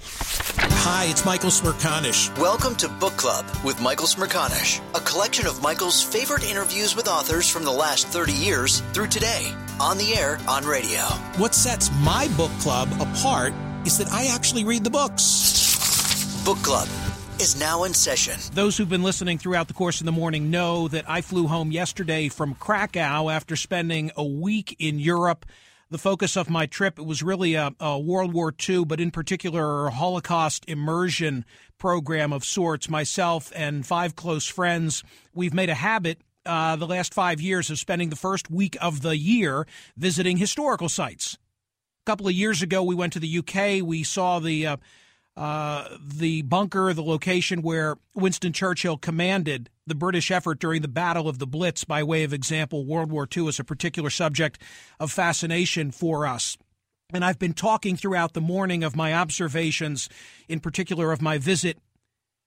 Hi, it's Michael Smerconish. Welcome to Book Club with Michael Smerconish, a collection of Michael's favorite interviews with authors from the last 30 years through today, on the air, on radio. What sets my book club apart is that I actually read the books. Book Club is now in session. Those who've been listening throughout the course of the morning know that I flew home yesterday from Krakow after spending a week in Europe the focus of my trip. It was really a, a, World War II, but in particular, a Holocaust immersion program of sorts. Myself and five close friends, we've made a habit. Uh, the last five years of spending the first week of the year visiting historical sites. A couple of years ago, we went to the UK. We saw the uh, uh, the bunker, the location where Winston Churchill commanded the British effort during the Battle of the Blitz, by way of example, World War II is a particular subject of fascination for us. And I've been talking throughout the morning of my observations, in particular of my visit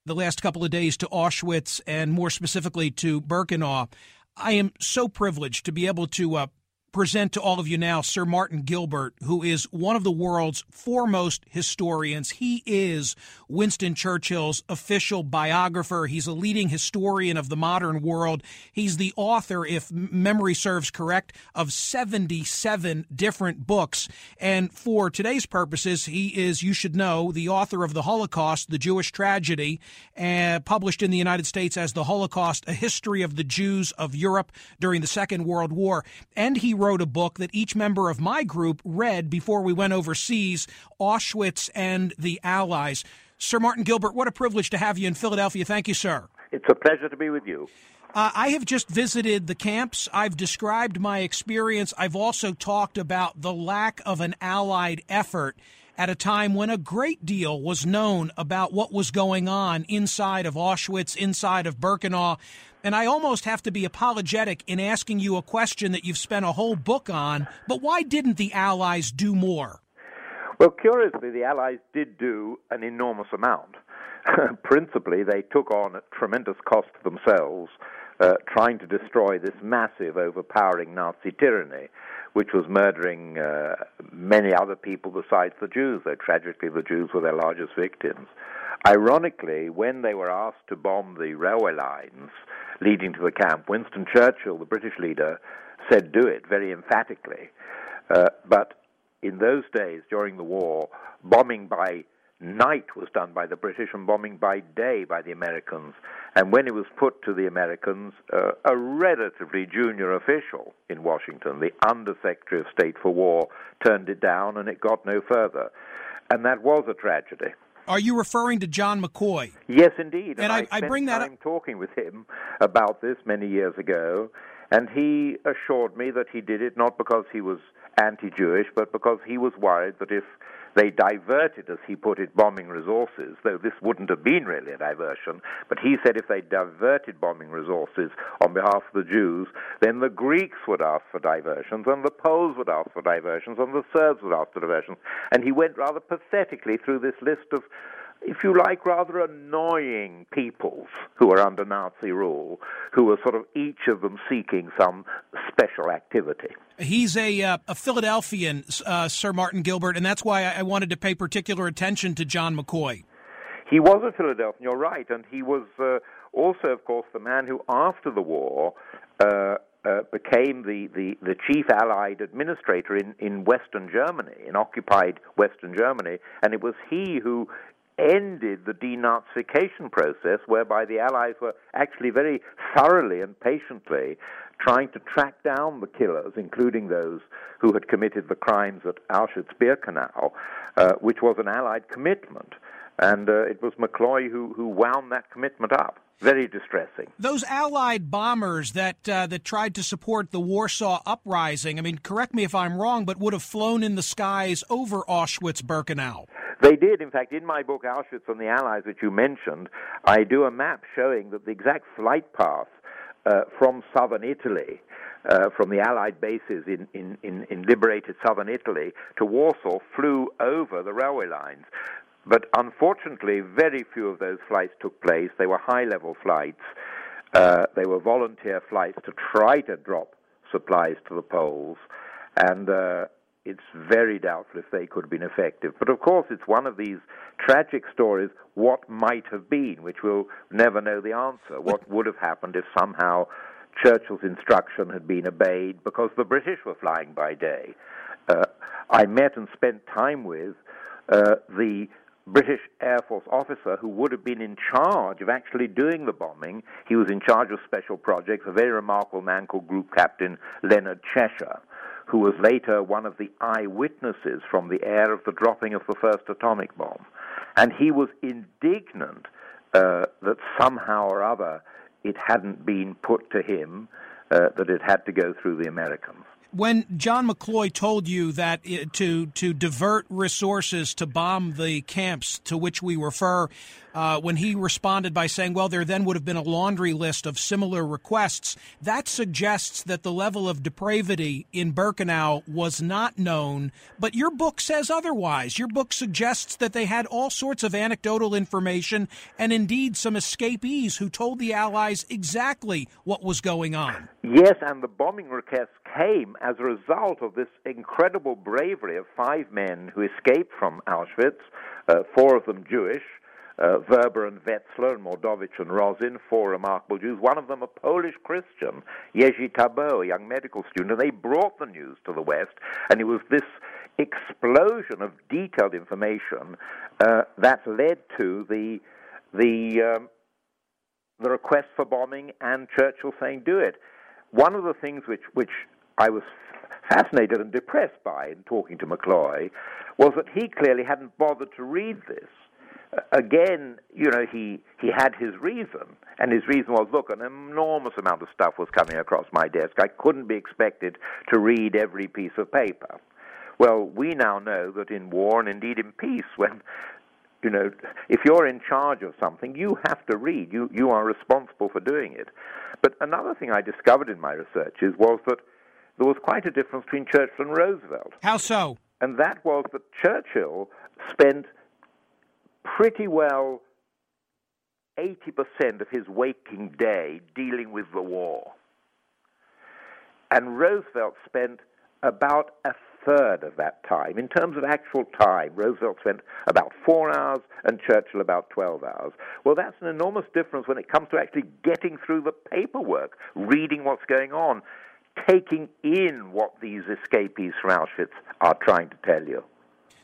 the last couple of days to Auschwitz and more specifically to Birkenau. I am so privileged to be able to uh, present to all of you now Sir Martin Gilbert, who is one of the world's foremost historians. He is Winston Churchill's official biographer. He's a leading historian of the modern world. He's the author, if memory serves correct, of 77 different books. And for today's purposes, he is, you should know, the author of The Holocaust, The Jewish Tragedy, uh, published in the United States as The Holocaust, A History of the Jews of Europe during the Second World War. And he wrote a book that each member of my group read before we went overseas Auschwitz and the Allies. Sir Martin Gilbert, what a privilege to have you in Philadelphia. Thank you, sir. It's a pleasure to be with you. Uh, I have just visited the camps. I've described my experience. I've also talked about the lack of an Allied effort at a time when a great deal was known about what was going on inside of Auschwitz, inside of Birkenau. And I almost have to be apologetic in asking you a question that you've spent a whole book on, but why didn't the Allies do more? Well, curiously, the Allies did do an enormous amount. Principally, they took on at tremendous cost to themselves, uh, trying to destroy this massive, overpowering Nazi tyranny, which was murdering uh, many other people besides the Jews, though tragically the Jews were their largest victims. Ironically, when they were asked to bomb the railway lines, leading to the camp, Winston Churchill, the British leader, said do it very emphatically. Uh, but in those days, during the war, bombing by night was done by the British and bombing by day by the Americans. And when it was put to the Americans, uh, a relatively junior official in Washington, the Undersecretary of State for War, turned it down and it got no further. And that was a tragedy. Are you referring to John McCloy? Yes, indeed. And, and I, I, I, bring that up. talking with him about this many years ago, and he assured me that he did it not because he was anti-Jewish, but because he was worried that if they diverted, as he put it, bombing resources, though this wouldn't have been really a diversion. But he said if they diverted bombing resources on behalf of the Jews, then the Greeks would ask for diversions, and the Poles would ask for diversions, and the Serbs would ask for diversions. And he went rather pathetically through this list of if you like, rather annoying peoples who are under Nazi rule, who are sort of each of them seeking some special activity. He's a, uh, a Philadelphian, uh, Sir Martin Gilbert, and that's why I wanted to pay particular attention to John McCloy. He was a Philadelphian, you're right, and he was uh, also, of course, the man who, after the war, uh, uh, became the, the, the, chief Allied administrator in, in Western Germany, in occupied Western Germany, and it was he who ended the denazification process whereby the Allies were actually very thoroughly and patiently trying to track down the killers, including those who had committed the crimes at Auschwitz-Birkenau, uh, which was an Allied commitment. And uh, it was McCloy who, who wound that commitment up. Very distressing. Those Allied bombers that uh, that tried to support the Warsaw uprising, I mean, correct me if I'm wrong, but would have flown in the skies over Auschwitz-Birkenau. They did. In fact, in my book, Auschwitz and the Allies, which you mentioned, I do a map showing that the exact flight path uh, from southern Italy, uh, from the Allied bases in, in, in, in, liberated southern Italy to Warsaw, flew over the railway lines. But unfortunately, very few of those flights took place. They were high level flights. Uh, they were volunteer flights to try to drop supplies to the Poles. And uh, it's very doubtful if they could have been effective. But of course, it's one of these tragic stories, what might have been, which we'll never know the answer. What would have happened if somehow Churchill's instruction had been obeyed because the British were flying by day. Uh, I met and spent time with uh, the British Air Force officer who would have been in charge of actually doing the bombing. He was in charge of special projects, a very remarkable man called Group Captain Leonard Cheshire who was later one of the eyewitnesses from the air of the dropping of the first atomic bomb. And he was indignant uh, that somehow or other it hadn't been put to him uh, that it had to go through the Americans. When John McCloy told you that to to divert resources to bomb the camps to which we refer, uh, when he responded by saying, well, there then would have been a laundry list of similar requests, that suggests that the level of depravity in Birkenau was not known. But your book says otherwise. Your book suggests that they had all sorts of anecdotal information and indeed some escapees who told the Allies exactly what was going on. Yes, and the bombing requests came as a result of this incredible bravery of five men who escaped from Auschwitz, uh, four of them Jewish uh, Vrba and Wetzler and Mordowicz and Rosin, four remarkable Jews, one of them a Polish Christian, Jerzy Tabeau, a young medical student, and they brought the news to the West, and it was this explosion of detailed information uh, that led to the the um, the request for bombing and Churchill saying do it. One of the things which which I was fascinated and depressed by in talking to McCloy was that he clearly hadn't bothered to read this again, you know, he, he had his reason. And his reason was look, an enormous amount of stuff was coming across my desk. I couldn't be expected to read every piece of paper. Well, we now know that in war and indeed in peace, when you know, if you're in charge of something, you have to read. You you are responsible for doing it. But another thing I discovered in my researches was that there was quite a difference between Churchill and Roosevelt. How so? And that was that Churchill spent pretty well 80% of his waking day dealing with the war. And Roosevelt spent about a third of that time. In terms of actual time, Roosevelt spent about four hours and Churchill about 12 hours. Well, that's an enormous difference when it comes to actually getting through the paperwork, reading what's going on. Taking in what these escapees from Auschwitz are trying to tell you.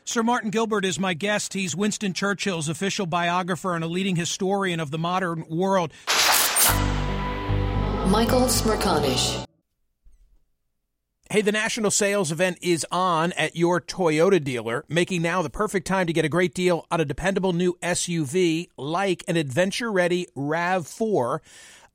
Sir Martin Gilbert is my guest. He's Winston Churchill's official biographer and a leading historian of the modern world. Michael Smerconish. Hey, the national sales event is on at your Toyota dealer, making now the perfect time to get a great deal on a dependable new SUV like an adventure ready RAV4.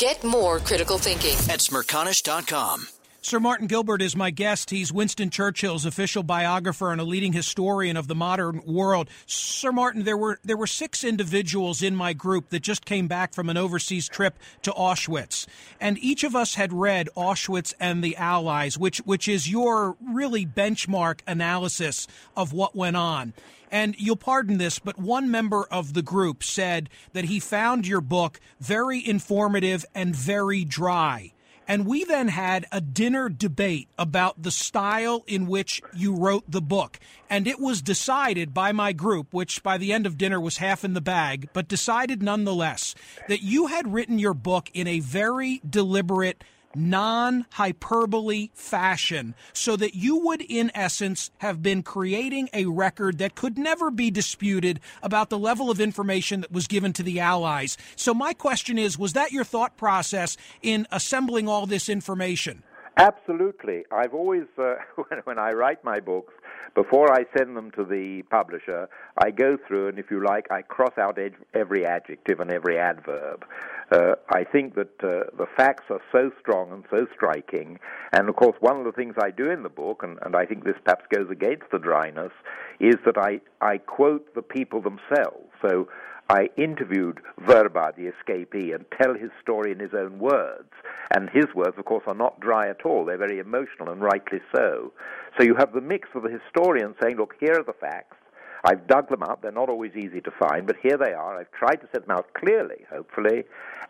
Get more critical thinking at smerconish.com. Sir Martin Gilbert is my guest. He's Winston Churchill's official biographer and a leading historian of the modern world. Sir Martin, there were there were six individuals in my group that just came back from an overseas trip to Auschwitz, and each of us had read Auschwitz and the Allies, which which is your really benchmark analysis of what went on. And you'll pardon this, but one member of the group said that he found your book very informative and very dry. And we then had a dinner debate about the style in which you wrote the book. And it was decided by my group, which by the end of dinner was half in the bag, but decided nonetheless that you had written your book in a very deliberate, non hyperbole fashion so that you would, in essence, have been creating a record that could never be disputed about the level of information that was given to the Allies. So, my question is was that your thought process in assembling all this information? Absolutely. I've always, uh, when, when I write my books, before I send them to the publisher, I go through and, if you like, I cross out ed- every adjective and every adverb. Uh, I think that uh, the facts are so strong and so striking. And of course, one of the things I do in the book, and, and I think this perhaps goes against the dryness, is that I, I quote the people themselves. So I interviewed Vrba, the escapee, and tell his story in his own words. And his words, of course, are not dry at all. They're very emotional, and rightly so. So you have the mix of the historian saying, look, here are the facts. I've dug them up. They're not always easy to find, but here they are. I've tried to set them out clearly, hopefully.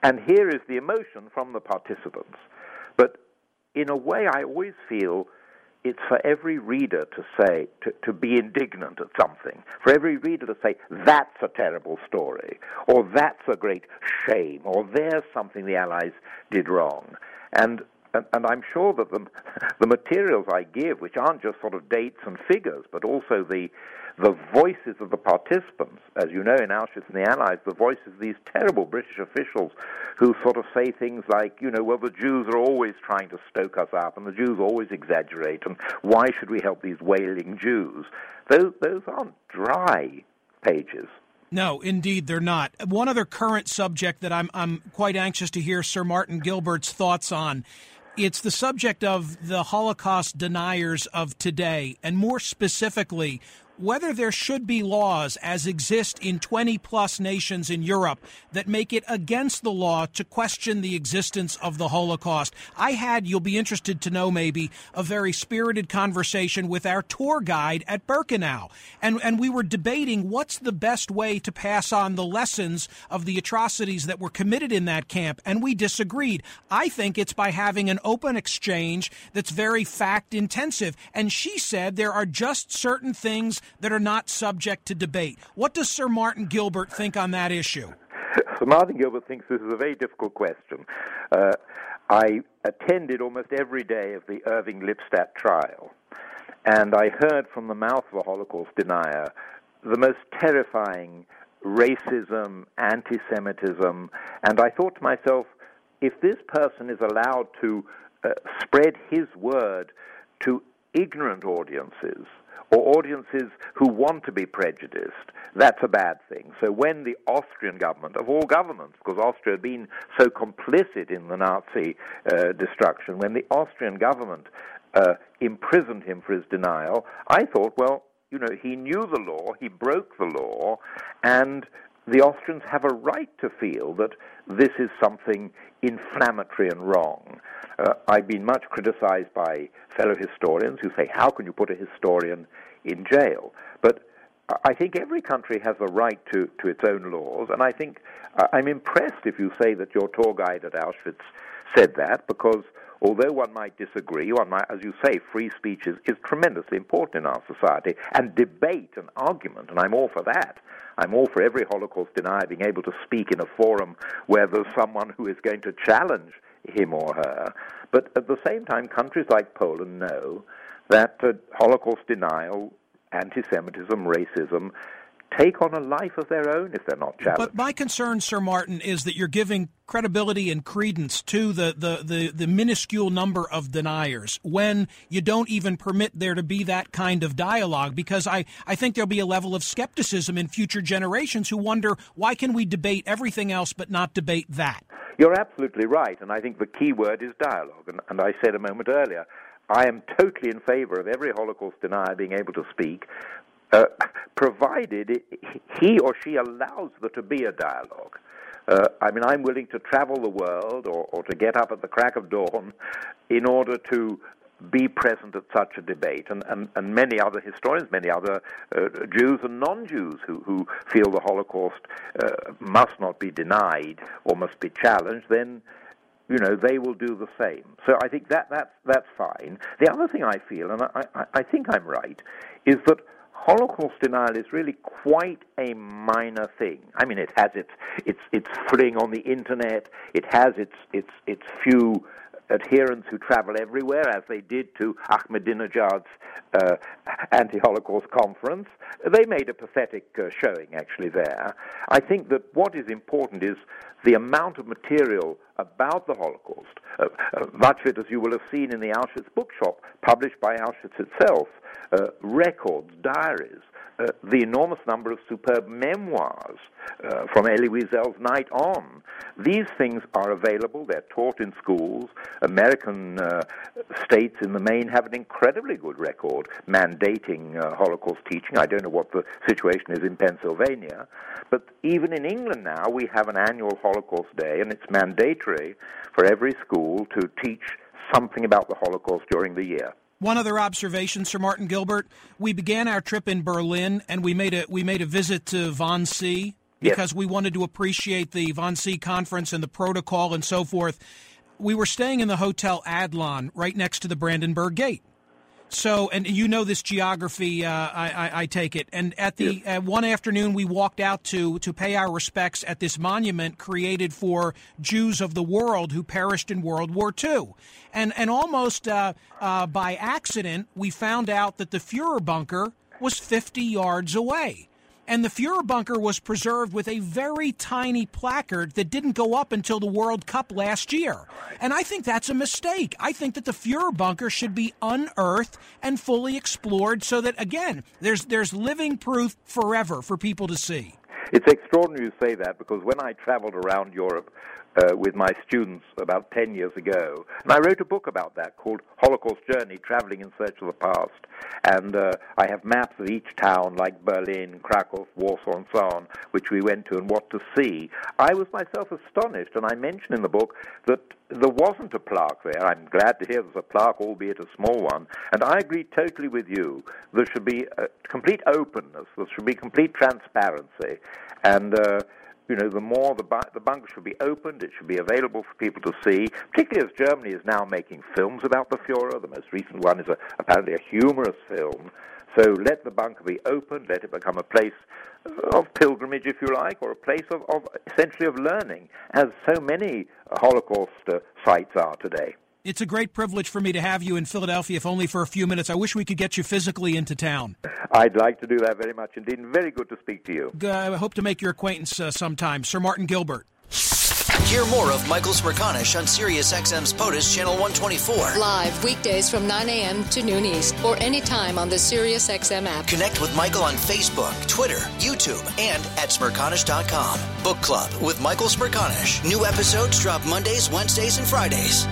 And here is the emotion from the participants. But in a way, I always feel it's for every reader to say, to, to be indignant at something, for every reader to say, that's a terrible story, or that's a great shame, or there's something the Allies did wrong. And and, and, I'm sure that the, the materials I give, which aren't just sort of dates and figures, but also the the voices of the participants, as you know, in Auschwitz and the Allies, the voices of these terrible British officials who sort of say things like, you know, well, the Jews are always trying to stoke us up, and the Jews always exaggerate, and why should we help these wailing Jews? Those, those aren't dry pages. No, indeed, they're not. One other current subject that I'm I'm quite anxious to hear Sir Martin Gilbert's thoughts on. It's the subject of the Holocaust deniers of today, and more specifically, whether there should be laws as exist in 20 plus nations in Europe that make it against the law to question the existence of the Holocaust. I had, you'll be interested to know maybe, a very spirited conversation with our tour guide at Birkenau. And, and we were debating what's the best way to pass on the lessons of the atrocities that were committed in that camp. And we disagreed. I think it's by having an open exchange that's very fact intensive. And she said there are just certain things that are not subject to debate. What does Sir Martin Gilbert think on that issue? Sir Martin Gilbert thinks this is a very difficult question. Uh, I attended almost every day of the Irving Lipstadt trial, and I heard from the mouth of a Holocaust denier the most terrifying racism, anti Semitism, and I thought to myself, if this person is allowed to uh, spread his word to ignorant audiences, or audiences who want to be prejudiced, that's a bad thing. So when the Austrian government, of all governments, because Austria had been so complicit in the Nazi uh, destruction, when the Austrian government uh, imprisoned him for his denial, I thought, well, you know, he knew the law, he broke the law, and the Austrians have a right to feel that this is something inflammatory and wrong. Uh, I've been much criticized by fellow historians who say, how can you put a historian in jail? But I think every country has a right to, to its own laws, and I think uh, I'm impressed if you say that your tour guide at Auschwitz said that, because although one might disagree, one might, as you say, free speech is, is tremendously important in our society, and debate and argument, and I'm all for that. I'm all for every Holocaust denier being able to speak in a forum where there's someone who is going to challenge him or her. But at the same time, countries like Poland know that uh, Holocaust denial, anti Semitism, racism, take on a life of their own if they're not challenged. But my concern, Sir Martin, is that you're giving credibility and credence to the, the, the, the, minuscule number of deniers when you don't even permit there to be that kind of dialogue because I, I think there'll be a level of skepticism in future generations who wonder why can we debate everything else but not debate that? You're absolutely right, and I think the key word is dialogue. And, and I said a moment earlier, I am totally in favor of every Holocaust denier being able to speak, uh, provided he or she allows there to be a dialogue. Uh, I mean, I'm willing to travel the world or, or to get up at the crack of dawn in order to be present at such a debate. And, and, and many other historians, many other uh, Jews and non Jews who, who feel the Holocaust uh, must not be denied or must be challenged, then you know, they will do the same. So I think that that's that's fine. The other thing I feel, and I, I, I think I'm right, is that Holocaust denial is really quite a minor thing. I mean, it has its its its footing on the internet. It has its its its few adherents who travel everywhere, as they did to Ahmadinejad's uh, anti-Holocaust conference. They made a pathetic uh, showing, actually, there. I think that what is important is the amount of material about the Holocaust, uh, uh much of it, as you will have seen in the Auschwitz bookshop, published by Auschwitz itself, uh, records, diaries, uh, the enormous number of superb memoirs uh, from Elie Wiesel's Night On. These things are available. They're taught in schools. American uh, states, in the main, have an incredibly good record mandating uh, Holocaust teaching. I don't know what the situation is in Pennsylvania. But even in England now, we have an annual Holocaust Day, and it's mandatory for every school to teach something about the Holocaust during the year. One other observation, Sir Martin Gilbert. We began our trip in Berlin, and we made a we made a visit to Wannsee because yes. we wanted to appreciate the Wannsee conference and the protocol and so forth. We were staying in the Hotel Adlon, right next to the Brandenburg Gate. So, and you know this geography, uh, I, I, I, take it. And at the uh, one afternoon, we walked out to to pay our respects at this monument created for Jews of the world who perished in World War II. And and almost uh, uh, by accident, we found out that the Fuhrer bunker was 50 yards away. And the Fuhrer bunker was preserved with a very tiny placard that didn't go up until the World Cup last year. And I think that's a mistake. I think that the Fuhrer bunker should be unearthed and fully explored so that, again, there's, there's living proof forever for people to see. It's extraordinary you say that because when I traveled around Europe uh, with my students about 10 years ago. And I wrote a book about that called Holocaust Journey Traveling in Search of the Past. And uh, I have maps of each town, like Berlin, Krakow, Warsaw, and so on, which we went to and what to see. I was myself astonished, and I mention in the book that there wasn't a plaque there. I'm glad to hear there's a plaque, albeit a small one. And I agree totally with you. There should be complete openness, there should be complete transparency. And uh, you know, the more the, bu- the bunker should be opened, it should be available for people to see, particularly as Germany is now making films about the Fuhrer. The most recent one is a, apparently a humorous film. So let the bunker be opened, let it become a place of pilgrimage, if you like, or a place of, of essentially of learning, as so many Holocaust uh, sites are today. It's a great privilege for me to have you in Philadelphia, if only for a few minutes. I wish we could get you physically into town. I'd like to do that very much indeed. Very good to speak to you. I hope to make your acquaintance uh, sometime. Sir Martin Gilbert. Hear more of Michael Smerconish on SiriusXM's POTUS Channel 124. Live weekdays from 9 a.m. to noon East or anytime on the SiriusXM app. Connect with Michael on Facebook, Twitter, YouTube, and at Smerconish.com. Book Club with Michael Smerconish. New episodes drop Mondays, Wednesdays, and Fridays.